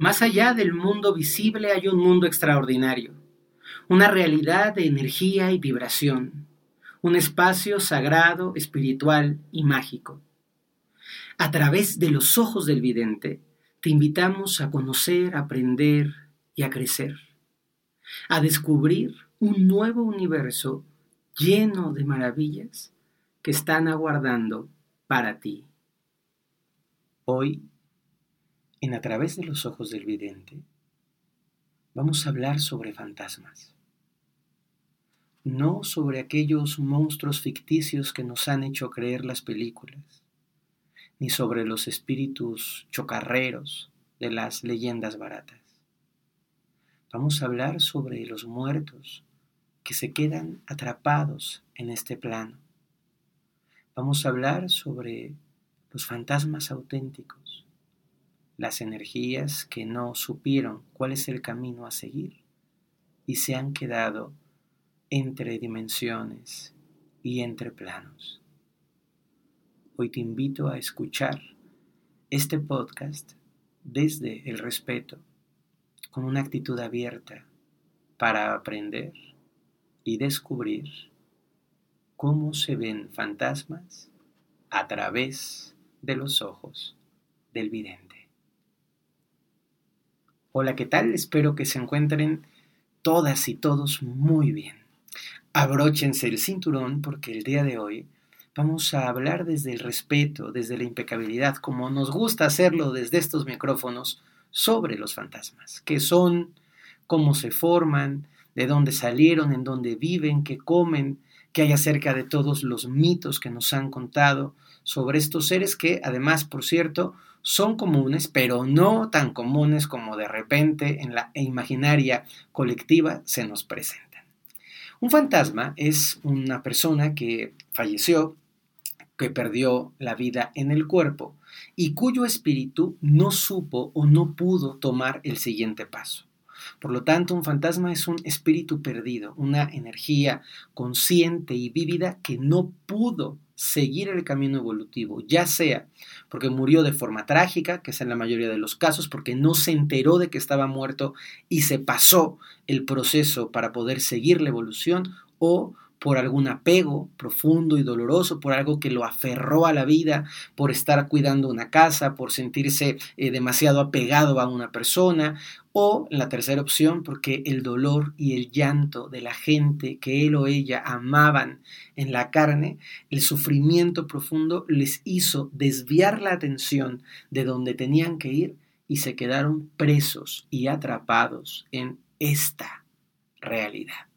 Más allá del mundo visible hay un mundo extraordinario, una realidad de energía y vibración, un espacio sagrado, espiritual y mágico. A través de los ojos del vidente, te invitamos a conocer, aprender y a crecer, a descubrir un nuevo universo lleno de maravillas que están aguardando para ti. Hoy, en A través de los ojos del vidente, vamos a hablar sobre fantasmas. No sobre aquellos monstruos ficticios que nos han hecho creer las películas, ni sobre los espíritus chocarreros de las leyendas baratas. Vamos a hablar sobre los muertos que se quedan atrapados en este plano. Vamos a hablar sobre los fantasmas auténticos, las energías que no supieron cuál es el camino a seguir y se han quedado entre dimensiones y entre planos. Hoy te invito a escuchar este podcast desde el respeto, con una actitud abierta para aprender y descubrir cómo se ven fantasmas a través de los ojos del vidente. Hola, ¿qué tal? Espero que se encuentren todas y todos muy bien. Abróchense el cinturón porque el día de hoy vamos a hablar desde el respeto, desde la impecabilidad, como nos gusta hacerlo desde estos micrófonos, sobre los fantasmas, qué son, cómo se forman, de dónde salieron, en dónde viven, qué comen, qué hay acerca de todos los mitos que nos han contado sobre estos seres que además, por cierto, son comunes, pero no tan comunes como de repente en la imaginaria colectiva se nos presentan. Un fantasma es una persona que falleció, que perdió la vida en el cuerpo y cuyo espíritu no supo o no pudo tomar el siguiente paso. Por lo tanto, un fantasma es un espíritu perdido, una energía consciente y vívida que no pudo seguir el camino evolutivo, ya sea porque murió de forma trágica, que es en la mayoría de los casos, porque no se enteró de que estaba muerto y se pasó el proceso para poder seguir la evolución, o por algún apego profundo y doloroso, por algo que lo aferró a la vida, por estar cuidando una casa, por sentirse eh, demasiado apegado a una persona, o la tercera opción, porque el dolor y el llanto de la gente que él o ella amaban en la carne, el sufrimiento profundo les hizo desviar la atención de donde tenían que ir y se quedaron presos y atrapados en esta realidad.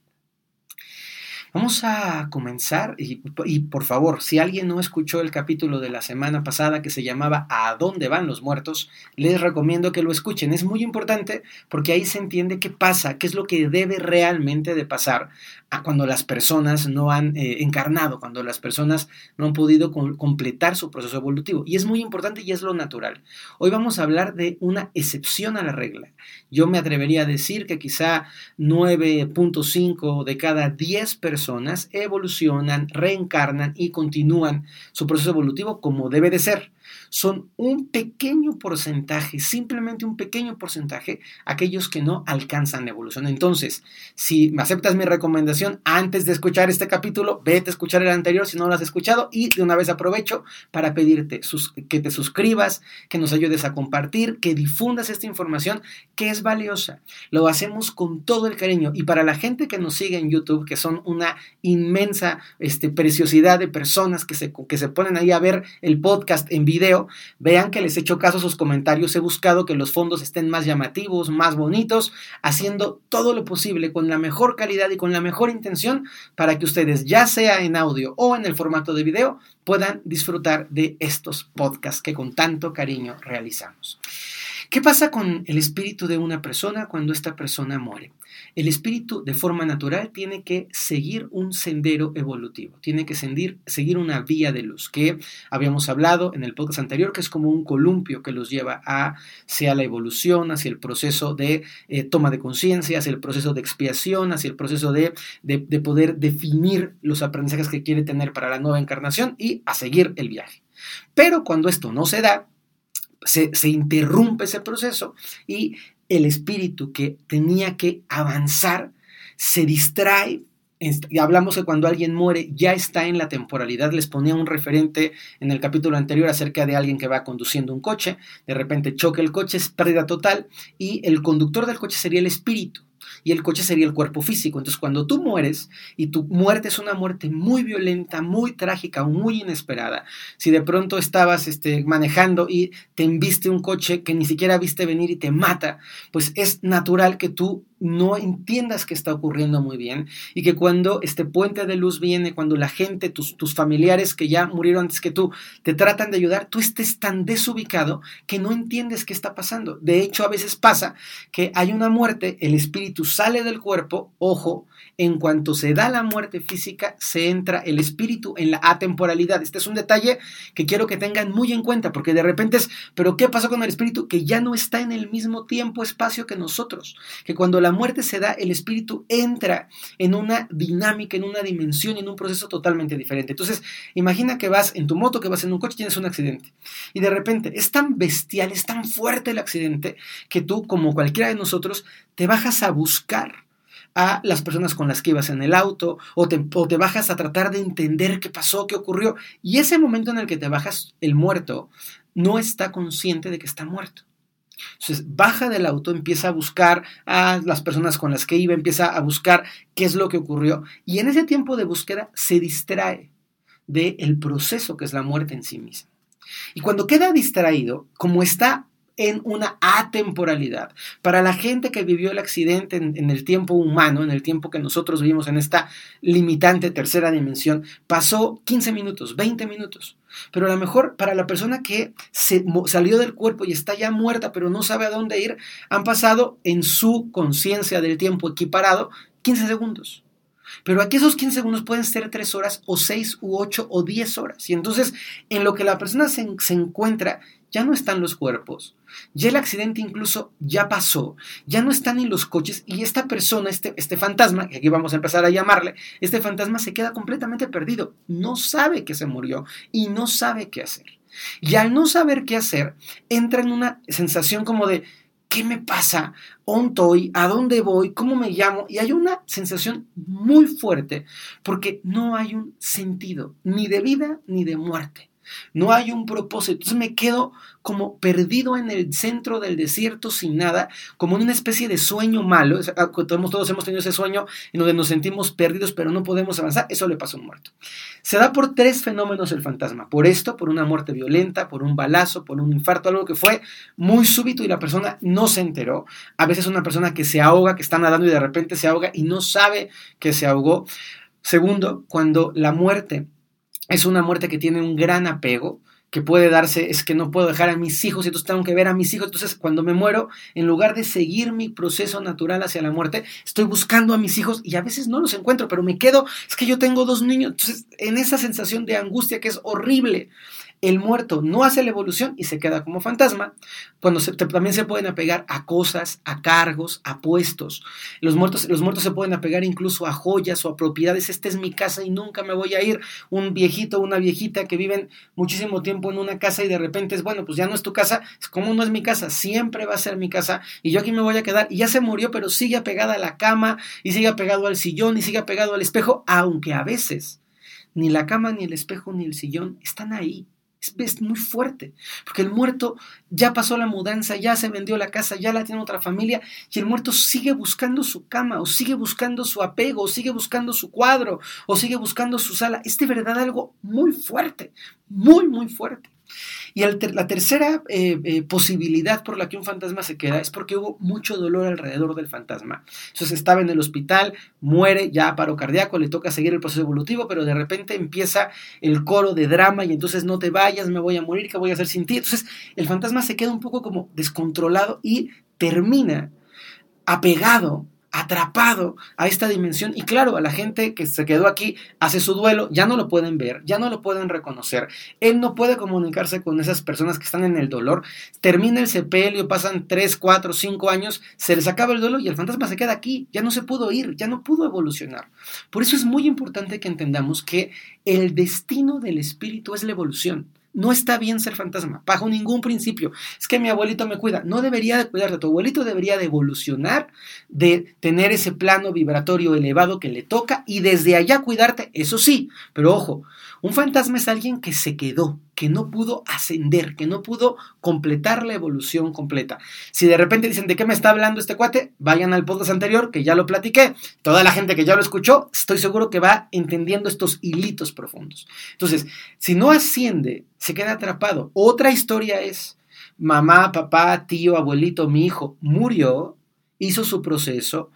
Vamos a comenzar y, por favor, si alguien no escuchó el capítulo de la semana pasada que se llamaba ¿A dónde van los muertos? Les recomiendo que lo escuchen. Es muy importante porque ahí se entiende qué pasa, qué es lo que debe realmente de pasar cuando las personas no han eh, encarnado, cuando las personas no han podido completar su proceso evolutivo. Y es muy importante y es lo natural. Hoy vamos a hablar de una excepción a la regla. Yo me atrevería a decir que quizá 9.5 de cada 10 personas evolucionan, reencarnan y continúan su proceso evolutivo como debe de ser son un pequeño porcentaje, simplemente un pequeño porcentaje, aquellos que no alcanzan la evolución. Entonces, si aceptas mi recomendación, antes de escuchar este capítulo, vete a escuchar el anterior si no lo has escuchado y de una vez aprovecho para pedirte que te suscribas, que nos ayudes a compartir, que difundas esta información que es valiosa. Lo hacemos con todo el cariño y para la gente que nos sigue en YouTube, que son una inmensa este, preciosidad de personas que se, que se ponen ahí a ver el podcast en video, vean que les he hecho caso a sus comentarios, he buscado que los fondos estén más llamativos, más bonitos, haciendo todo lo posible con la mejor calidad y con la mejor intención para que ustedes, ya sea en audio o en el formato de video, puedan disfrutar de estos podcasts que con tanto cariño realizamos. ¿Qué pasa con el espíritu de una persona cuando esta persona muere? El espíritu de forma natural tiene que seguir un sendero evolutivo, tiene que seguir, una vía de luz que habíamos hablado en el podcast anterior, que es como un columpio que los lleva hacia la evolución, hacia el proceso de eh, toma de conciencia, hacia el proceso de expiación, hacia el proceso de, de poder definir los aprendizajes que quiere tener para la nueva encarnación y a seguir el viaje. Pero cuando esto no se da, se, interrumpe ese proceso y el espíritu que tenía que avanzar se distrae. Y hablamos que cuando alguien muere ya está en la temporalidad. Les ponía un referente en el capítulo anterior acerca de alguien que va conduciendo un coche, de repente choca el coche, es pérdida total y el conductor del coche sería el espíritu y el coche sería el cuerpo físico. Entonces, cuando tú mueres y tu muerte es una muerte muy violenta, muy trágica, muy inesperada, si de pronto estabas este, manejando y te embiste un coche que ni siquiera viste venir y te mata, pues es natural que tú no entiendas qué está ocurriendo muy bien y que cuando este puente de luz viene, cuando la gente, tus, tus familiares que ya murieron antes que tú, te tratan de ayudar, tú estés tan desubicado que no entiendes qué está pasando. De hecho, a veces pasa que hay una muerte, el espíritu sale del cuerpo, ojo, en cuanto se da la muerte física, se entra el espíritu en la atemporalidad. Este es un detalle que quiero que tengan muy en cuenta, porque de repente es, pero ¿qué pasó con el espíritu? Que ya no está en el mismo tiempo, espacio que nosotros. Que cuando la muerte se da, el espíritu entra en una dinámica, en una dimensión, en un proceso totalmente diferente. Entonces, imagina que vas en tu moto, que vas en un coche, tienes un accidente. Y de repente es tan bestial, es tan fuerte el accidente, que tú, como cualquiera de nosotros, te bajas a buscar a las personas con las que ibas en el auto o te, te, bajas a tratar de entender qué pasó, qué ocurrió. Y ese momento en el que te bajas, el muerto no está consciente de que está muerto. Entonces baja del auto, empieza a buscar a las personas con las que iba, empieza a buscar qué es lo que ocurrió y en ese tiempo de búsqueda se distrae del proceso que es la muerte en sí misma. Y cuando queda distraído, como está en una atemporalidad. Para la gente que vivió el accidente en, el tiempo humano, en el tiempo que nosotros vivimos en esta limitante tercera dimensión, pasó 15 minutos, 20 minutos. Pero a lo mejor para la persona que se salió del cuerpo y está ya muerta, pero no sabe a dónde ir, han pasado en su conciencia del tiempo equiparado 15 segundos. Pero aquí esos 15 segundos pueden ser 3 horas o 6 u 8 o 10 horas. Y entonces en lo que la persona se, se encuentra ya no están los cuerpos, ya el accidente incluso ya pasó, ya no están ni los coches y esta persona, este, este fantasma, que aquí vamos a empezar a llamarle, este fantasma se queda completamente perdido, no sabe que se murió y no sabe qué hacer. Y al no saber qué hacer, entra en una sensación como de, ¿qué me pasa? ¿Dónde estoy? ¿A dónde voy? ¿Cómo me llamo? Y hay una sensación muy fuerte porque no hay un sentido, ni de vida ni de muerte. No hay un propósito. Entonces me quedo como perdido en el centro del desierto sin nada, como en una especie de sueño malo. Ah, todos hemos tenido ese sueño en donde nos sentimos perdidos pero no podemos avanzar. Eso le pasa a un muerto. Se da por tres fenómenos el fantasma. Por esto, por una muerte violenta, por un balazo, por un infarto, algo que fue muy súbito y la persona no se enteró. A veces una persona que se ahoga, que está nadando y de repente se ahoga y no sabe que se ahogó. Segundo, cuando la muerte es una muerte que tiene un gran apego, que puede darse es que no puedo dejar a mis hijos y entonces tengo que ver a mis hijos. Entonces, cuando me muero, en lugar de seguir mi proceso natural hacia la muerte, estoy buscando a mis hijos y a veces no los encuentro, pero me quedo, es que yo tengo dos niños. Entonces, en esa sensación de angustia que es horrible, el muerto no hace la evolución y se queda como fantasma, cuando también se pueden apegar a cosas, a cargos, a puestos. Los muertos, los muertos se pueden apegar incluso a joyas o a propiedades. Esta es mi casa y nunca me voy a ir. Un viejito o una viejita que viven muchísimo tiempo en una casa y de repente es, bueno, pues ya no es tu casa. Es como no es mi casa, siempre va a ser mi casa y yo aquí me voy a quedar. Y ya se murió, pero sigue apegada a la cama y sigue apegado al sillón y sigue apegado al espejo, aunque a veces ni la cama, ni el espejo, ni el sillón están ahí es, muy fuerte, porque el muerto ya pasó la mudanza, ya se vendió la casa, ya la tiene otra familia, y el muerto sigue buscando su cama, o sigue buscando su apego, o sigue buscando su cuadro, o sigue buscando su sala. Es de verdad algo muy fuerte, muy, muy fuerte. Y la tercera eh, eh, posibilidad por la que un fantasma se queda es porque hubo mucho dolor alrededor del fantasma. Entonces estaba en el hospital, muere ya paro cardíaco, le toca seguir el proceso evolutivo, pero de repente empieza el coro de drama y entonces no te vayas, me voy a morir, ¿qué voy a hacer sin ti? Entonces el fantasma se queda un poco como descontrolado y termina apegado atrapado a esta dimensión. Y claro, a la gente que se quedó aquí hace su duelo, ya no lo pueden ver, ya no lo pueden reconocer, él no puede comunicarse con esas personas que están en el dolor, termina el sepelio, pasan 3, 4, 5 años, se les acaba el duelo y el fantasma se queda aquí, ya no se pudo ir, ya no pudo evolucionar. Por eso es muy importante que entendamos que el destino del espíritu es la evolución No está bien ser fantasma, bajo ningún principio. Es que mi abuelito me cuida. No debería de cuidarte. Tu abuelito debería de evolucionar, de tener ese plano vibratorio elevado que le toca y desde allá cuidarte, eso sí. Pero ojo, un fantasma es alguien que se quedó, que no pudo ascender, que no pudo completar la evolución completa. Si de repente dicen, ¿de qué me está hablando este cuate? Vayan al podcast anterior, que ya lo platiqué. Toda la gente que ya lo escuchó, estoy seguro que va entendiendo estos hilitos profundos. Entonces, si no asciende, se queda atrapado. Otra historia es, mamá, papá, tío, abuelito, mi hijo murió, hizo su proceso,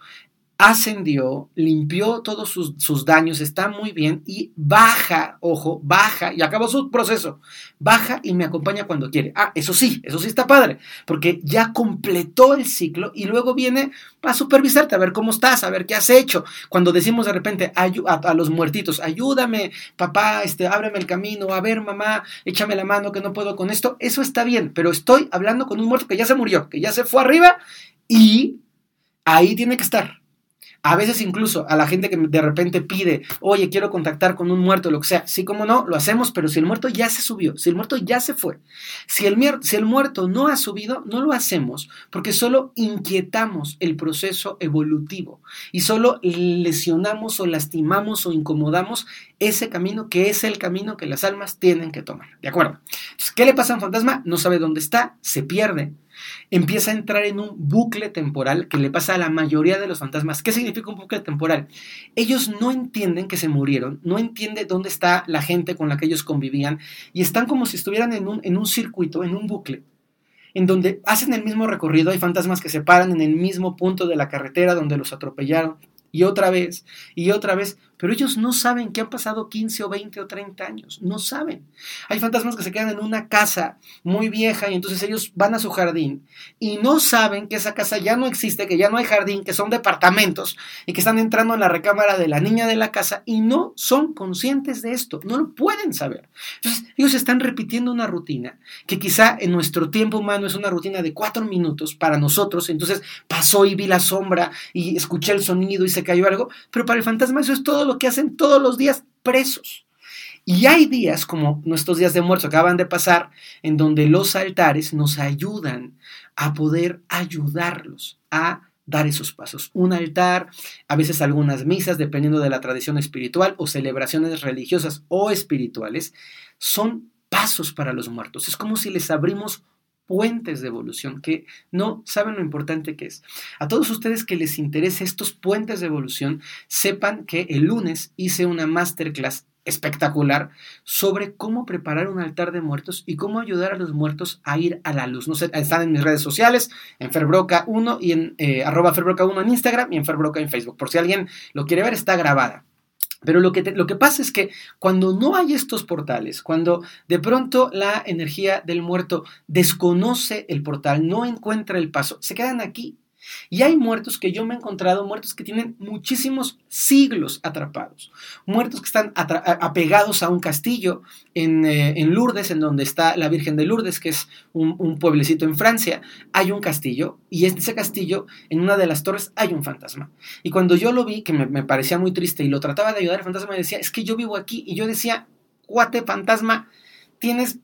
ascendió, limpió todos sus, daños, está muy bien y baja, ojo, baja y acabó su proceso, baja y me acompaña cuando quiere. Ah, eso sí, eso sí está padre, porque ya completó el ciclo y luego viene a supervisarte, a ver cómo estás, a ver qué has hecho. Cuando decimos de repente a, a, los muertitos, ayúdame, papá, este, ábreme el camino, a ver, mamá, échame la mano que no puedo con esto, eso está bien, pero estoy hablando con un muerto que ya se murió, que ya se fue arriba y ahí tiene que estar a veces incluso a la gente que de repente pide, oye, quiero contactar con un muerto, lo que sea. Sí, como no, lo hacemos, pero si el muerto ya se subió, si el muerto ya se fue, si el, si el muerto no ha subido, no lo hacemos, porque solo inquietamos el proceso evolutivo y solo lesionamos o lastimamos o incomodamos ese camino que es el camino que las almas tienen que tomar. ¿De acuerdo? ¿qué le pasa a un fantasma? No sabe dónde está, se pierde empieza a entrar en un bucle temporal que le pasa a la mayoría de los fantasmas. ¿Qué significa un bucle temporal? Ellos no entienden que se murieron, no entienden dónde está la gente con la que ellos convivían y están como si estuvieran en un, en un circuito, en un bucle en donde hacen el mismo recorrido, hay fantasmas que se paran en el mismo punto de la carretera donde los atropellaron, y otra vez y otra vez, pero ellos no saben que han pasado 15 o 20 o 30 años, no saben. Hay fantasmas que se quedan en una casa muy vieja y entonces ellos van a su jardín y no saben que esa casa ya no existe, que ya no hay jardín, que son departamentos y que están entrando en la recámara de la niña de la casa y no son conscientes de esto, no lo pueden saber. Entonces ellos están repitiendo una rutina que quizá en nuestro tiempo humano es una rutina de cuatro minutos para nosotros, entonces pasó y vi la sombra y escuché el sonido y se cayó algo, pero para el fantasma eso es todo lo que hacen todos los días presos. Y hay días como nuestros días de muertos acaban de pasar, en donde los altares nos ayudan a poder ayudarlos a dar esos pasos. Un altar, a veces algunas misas, dependiendo de la tradición espiritual o celebraciones religiosas o espirituales, son pasos para los muertos. Es como si les abrimos puentes de evolución, que no saben lo importante que es. A todos ustedes que les interese estos puentes de evolución, sepan que el lunes hice una masterclass espectacular sobre cómo preparar un altar de muertos y cómo ayudar a los muertos a ir a la luz. No sé, están en mis redes sociales, en Ferbroca1 y en eh, arroba Ferbroca1 en Instagram y en Ferbroca en Facebook. Por si alguien lo quiere ver, está grabada. Pero lo que, lo que pasa es que cuando no hay estos portales, cuando de pronto la energía del muerto desconoce el portal, no encuentra el paso, se quedan aquí y hay muertos que yo me he encontrado, muertos que tienen muchísimos siglos atrapados, muertos que están apegados a un castillo en, eh, en, Lourdes, en donde está la Virgen de Lourdes, que es un, pueblecito en Francia. Hay un castillo y en ese castillo, en una de las torres, hay un fantasma. Y cuando yo lo vi, que me, me parecía muy triste y lo trataba de ayudar, el fantasma me decía, es que yo vivo aquí y yo decía, cuate fantasma, tienes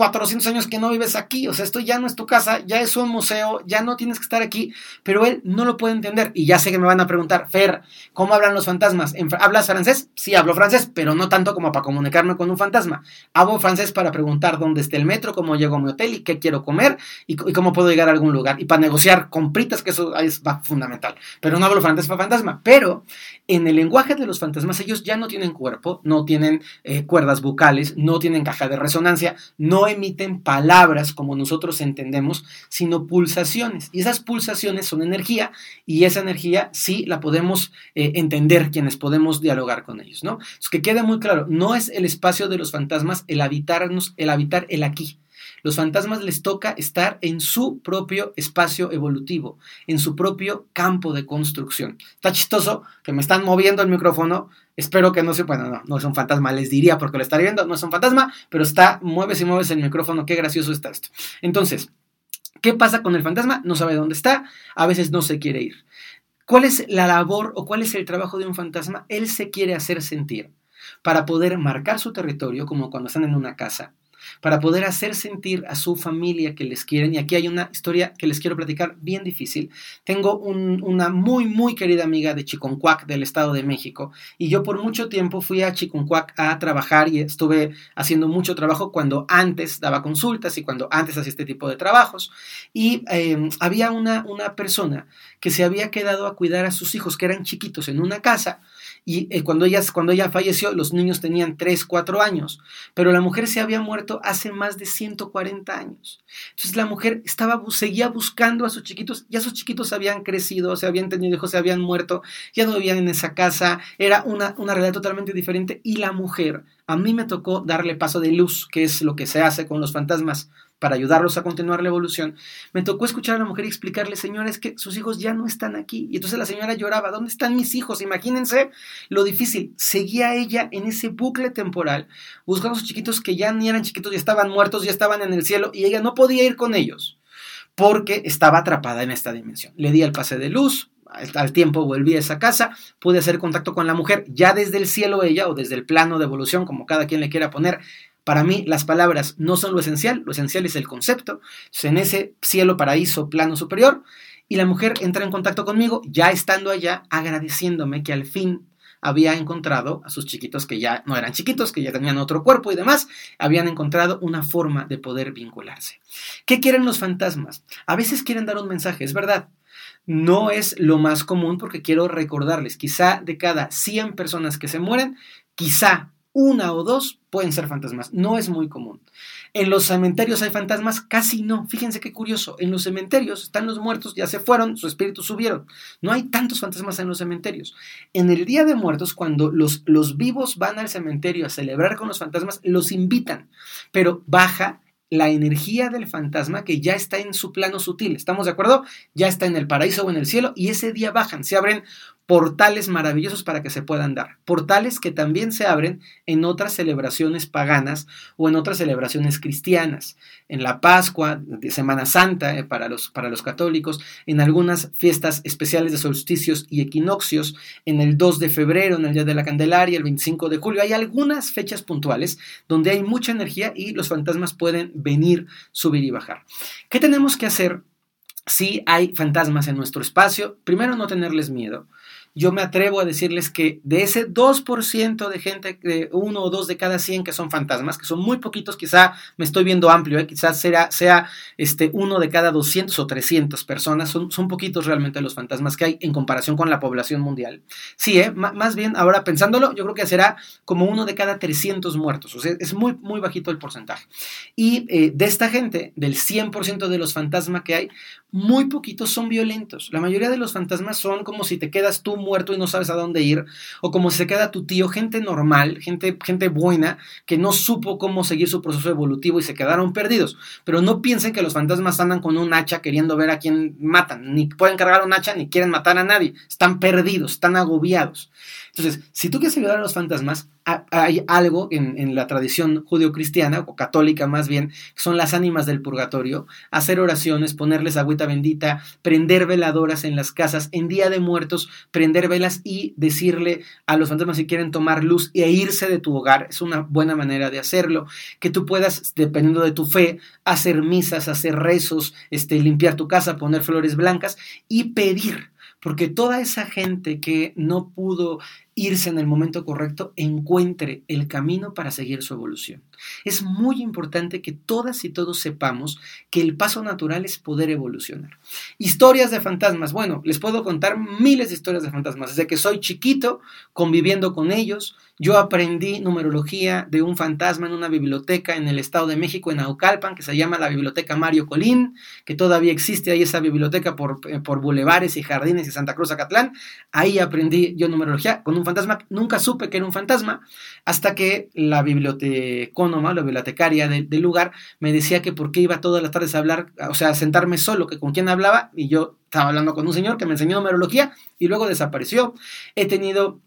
400 años que no vives aquí, o sea, esto ya no es tu casa, ya es un museo, ya no tienes que estar aquí, pero él no lo puede entender y ya sé que me van a preguntar, Fer, ¿cómo hablan los fantasmas? ¿Hablas francés? Sí, hablo francés, pero no tanto como para comunicarme con un fantasma. Hablo francés para preguntar dónde está el metro, cómo llego a mi hotel y qué quiero comer y, cómo puedo llegar a algún lugar y para negociar compritas, que eso es fundamental, pero no hablo francés para fantasma, pero en el lenguaje de los fantasmas ellos ya no tienen cuerpo, no tienen eh, cuerdas bucales, no tienen caja de resonancia, no emiten palabras como nosotros entendemos, sino pulsaciones. Y esas pulsaciones son energía y esa energía sí la podemos eh, entender quienes podemos dialogar con ellos, ¿no? Es que quede muy claro, no es el espacio de los fantasmas el habitarnos, el habitar el aquí. Los fantasmas les toca estar en su propio espacio evolutivo, en su propio campo de construcción. Está chistoso que me están moviendo el micrófono. Espero que no se, bueno, no, no es un fantasma, les diría porque lo estaría viendo, no es un fantasma, pero está, mueves y mueves el micrófono, qué gracioso está esto. Entonces, ¿qué pasa con el fantasma? No sabe dónde está, a veces no se quiere ir. ¿Cuál es la labor o cuál es el trabajo de un fantasma? Él se quiere hacer sentir para poder marcar su territorio, como cuando están en una casa, para poder hacer sentir a su familia que les quieren. Y aquí hay una historia que les quiero platicar bien difícil. Tengo una muy, muy querida amiga de Chiconcuac, del Estado de México, y yo por mucho tiempo fui a Chiconcuac a trabajar y estuve haciendo mucho trabajo cuando antes daba consultas y cuando antes hacía este tipo de trabajos. Y eh, había una, una persona que se había quedado a cuidar a sus hijos que eran chiquitos en una casa y eh, cuando, ella, cuando ella falleció los niños tenían 3, 4 años, pero la mujer se había muerto hace más de 140 años. Entonces la mujer estaba, seguía buscando a sus chiquitos, ya sus chiquitos habían crecido, se habían tenido hijos, se habían muerto, ya no vivían en esa casa, era una, una realidad totalmente diferente y la mujer, a mí me tocó darle paso de luz, que es lo que se hace con los fantasmas para ayudarlos a continuar la evolución, me tocó escuchar a la mujer y explicarle, señora, es que sus hijos ya no están aquí. Y entonces la señora lloraba, ¿dónde están mis hijos? Imagínense lo difícil. Seguía ella en ese bucle temporal, buscando a sus chiquitos que ya ni eran chiquitos, ya estaban muertos, ya estaban en el cielo, y ella no podía ir con ellos porque estaba atrapada en esta dimensión. Le di el pase de luz, al tiempo volví a esa casa, pude hacer contacto con la mujer, ya desde el cielo ella o desde el plano de evolución, como cada quien le quiera poner, para mí las palabras no son lo esencial, lo esencial es el concepto. en ese cielo, paraíso, plano superior, y la mujer entra en contacto conmigo, ya estando allá, agradeciéndome que al fin había encontrado a sus chiquitos que ya no eran chiquitos, que ya tenían otro cuerpo y demás, habían encontrado una forma de poder vincularse. ¿Qué quieren los fantasmas? A veces quieren dar un mensaje, es verdad. No es lo más común porque quiero recordarles, quizá de cada 100 personas que se mueren, quizá una o dos pueden ser fantasmas. No es muy común. En los cementerios hay fantasmas, casi no. Fíjense qué curioso. En los cementerios están los muertos, ya se fueron, su espíritu subieron. No hay tantos fantasmas en los cementerios. En el Día de Muertos, cuando los, los vivos van al cementerio a celebrar con los fantasmas, los invitan, pero baja la energía del fantasma que ya está en su plano sutil. ¿Estamos de acuerdo? Ya está en el paraíso o en el cielo y ese día bajan, se abren portales maravillosos para que se puedan dar. Portales que también se abren en otras celebraciones paganas o en otras celebraciones cristianas. En la Pascua, de Semana Santa eh, para, los, para los católicos, en algunas fiestas especiales de solsticios y equinoccios, en el 2 de febrero, en el Día de la Candelaria, el 25 de julio. Hay algunas fechas puntuales donde hay mucha energía y los fantasmas pueden venir, subir y bajar. ¿Qué tenemos que hacer si hay fantasmas en nuestro espacio? Primero, no tenerles miedo yo me atrevo a decirles que de ese 2% de gente, de uno o dos de cada 100 que son fantasmas, que son muy poquitos, quizá me estoy viendo amplio, ¿eh? quizás sea, sea este, uno de cada 200 o 300 personas, son, son poquitos realmente los fantasmas que hay en comparación con la población mundial. Sí, ¿eh? más bien ahora pensándolo, yo creo que será como uno de cada 300 muertos, o sea, es muy, muy bajito el porcentaje. Y eh, de esta gente, del 100% de los fantasmas que hay, muy poquitos son violentos. La mayoría de los fantasmas son como si te quedas tú muerto y no sabes a dónde ir, o como se queda tu tío, gente normal, gente, gente buena, que no supo cómo seguir su proceso evolutivo y se quedaron perdidos. Pero no piensen que los fantasmas andan con un hacha queriendo ver a quién matan, ni pueden cargar un hacha ni quieren matar a nadie, están perdidos, están agobiados. Entonces, si tú quieres ayudar a los fantasmas, hay algo en, la tradición judeocristiana o católica más bien, que son las ánimas del purgatorio, hacer oraciones, ponerles agüita bendita, prender veladoras en las casas, en Día de Muertos, prender velas y decirle a los fantasmas si quieren tomar luz e irse de tu hogar. Es una buena manera de hacerlo. Que tú puedas, dependiendo de tu fe, hacer misas, hacer rezos, este, limpiar tu casa, poner flores blancas y pedir porque toda esa gente que no pudo irse en el momento correcto encuentre el camino para seguir su evolución. Es muy importante que todas y todos sepamos que el paso natural es poder evolucionar. Historias de fantasmas. Bueno, les puedo contar miles de historias de fantasmas. Desde que soy chiquito, conviviendo con ellos, yo aprendí numerología de un fantasma en una biblioteca en el Estado de México, en Aucalpan, que se llama la Biblioteca Mario Colín, que todavía existe ahí esa biblioteca por, eh, por bulevares y jardines y Santa Cruz, Acatlán. Ahí aprendí yo numerología con un fantasma. Nunca supe que era un fantasma hasta que la bibliotecónoma, la bibliotecaria del, lugar, me decía que por qué iba todas las tardes a hablar, o sea, a sentarme solo, que con quién hablaba, y yo estaba hablando con un señor que me enseñó numerología y luego desapareció. He tenido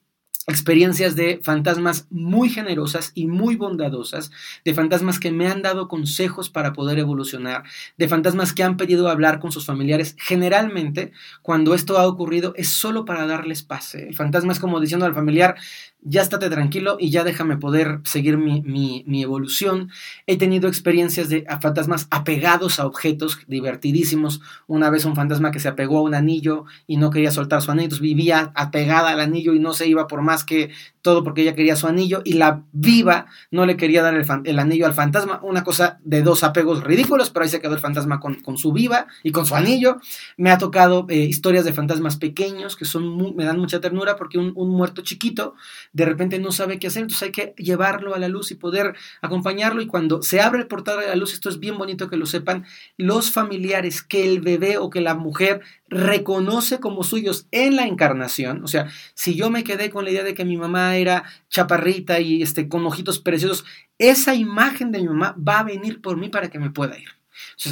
experiencias de fantasmas muy generosas y muy bondadosas, de fantasmas que me han dado consejos para poder evolucionar, de fantasmas que han pedido hablar con sus familiares. Generalmente, cuando esto ha ocurrido, es solo para darles paz. ¿eh? El fantasma es como diciendo al familiar, ya estate tranquilo y ya déjame poder seguir mi, evolución. He tenido experiencias de fantasmas apegados a objetos divertidísimos. Una vez un fantasma que se apegó a un anillo y no quería soltar su anillo, vivía apegada al anillo y no se iba por más que todo porque ella quería su anillo y la viva no le quería dar el, anillo al fantasma. Una cosa de dos apegos ridículos, pero ahí se quedó el fantasma con, su viva y con su anillo. Me ha tocado eh, historias de fantasmas pequeños que son me dan mucha ternura porque un, un muerto chiquito de repente no sabe qué hacer, entonces hay que llevarlo a la luz y poder acompañarlo y cuando se abre el portal de la luz, esto es bien bonito que lo sepan, los familiares que el bebé o que la mujer reconoce como suyos en la encarnación, o sea, si yo me quedé con la idea de que mi mamá era chaparrita y este, con ojitos preciosos, esa imagen de mi mamá va a venir por mí para que me pueda ir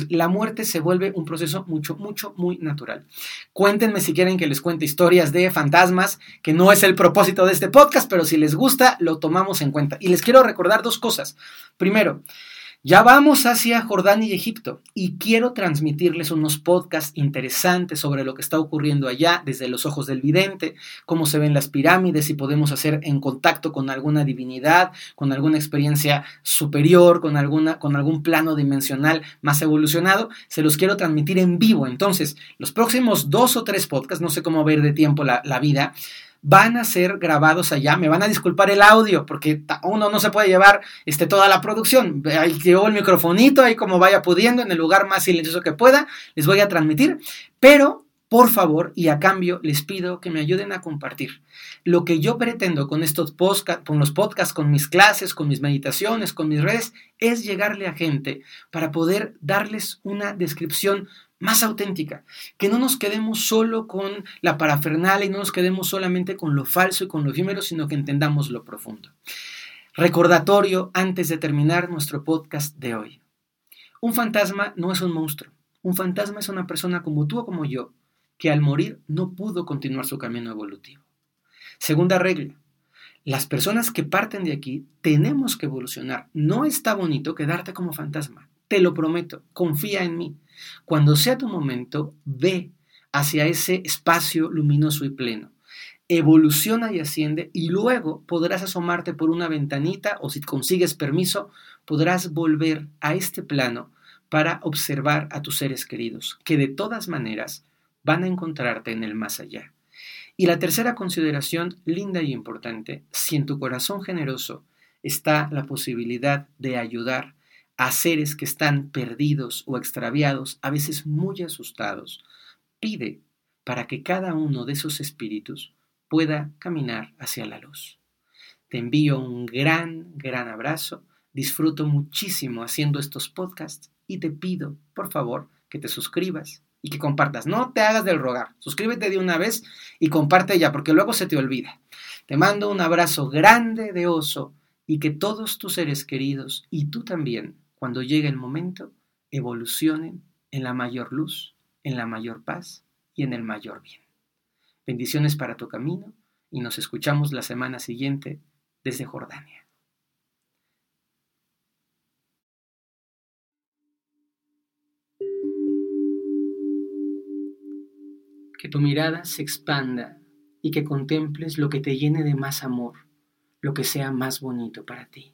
la muerte se vuelve un proceso mucho, mucho, muy natural. Cuéntenme si quieren que les cuente historias de fantasmas, que no es el propósito de este podcast, pero si les gusta, lo tomamos en cuenta. Y les quiero recordar dos cosas. Primero, ya vamos hacia Jordania y Egipto y quiero transmitirles unos podcasts interesantes sobre lo que está ocurriendo allá desde los ojos del vidente, cómo se ven las pirámides, si podemos hacer en contacto con alguna divinidad, con alguna experiencia superior, con, alguna, con algún plano dimensional más evolucionado. Se los quiero transmitir en vivo. Entonces, los próximos dos o tres podcasts, no sé cómo ver de tiempo la, la vida, van a ser grabados allá. Me van a disculpar el audio porque uno no se puede llevar este, toda la producción. Ahí llevo el microfonito, ahí como vaya pudiendo, en el lugar más silencioso que pueda, les voy a transmitir. Pero, por favor, y a cambio, les pido que me ayuden a compartir. Lo que yo pretendo con estos podcast, con los podcasts, con mis clases, con mis meditaciones, con mis redes, es llegarle a gente para poder darles una descripción más auténtica, que no nos quedemos solo con la parafernalia y no nos quedemos solamente con lo falso y con lo efímero, sino que entendamos lo profundo. Recordatorio antes de terminar nuestro podcast de hoy. Un fantasma no es un monstruo, un fantasma es una persona como tú o como yo, que al morir no pudo continuar su camino evolutivo. Segunda regla, las personas que parten de aquí tenemos que evolucionar. No está bonito quedarte como fantasma. Te lo prometo, confía en mí. Cuando sea tu momento, ve hacia ese espacio luminoso y pleno. Evoluciona y asciende y luego podrás asomarte por una ventanita o si consigues permiso, podrás volver a este plano para observar a tus seres queridos, que de todas maneras van a encontrarte en el más allá. Y la tercera consideración, linda y importante, si en tu corazón generoso está la posibilidad de ayudar a seres que están perdidos o extraviados, a veces muy asustados. Pide para que cada uno de esos espíritus pueda caminar hacia la luz. Te envío un gran, gran abrazo. Disfruto muchísimo haciendo estos podcasts y te pido, por favor, que te suscribas y que compartas. No te hagas del rogar. Suscríbete de una vez y comparte ya, porque luego se te olvida. Te mando un abrazo grande de oso y que todos tus seres queridos y tú también cuando llegue el momento, evolucionen en la mayor luz, en la mayor paz y en el mayor bien. Bendiciones para tu camino y nos escuchamos la semana siguiente desde Jordania. Que tu mirada se expanda y que contemples lo que te llene de más amor, lo que sea más bonito para ti.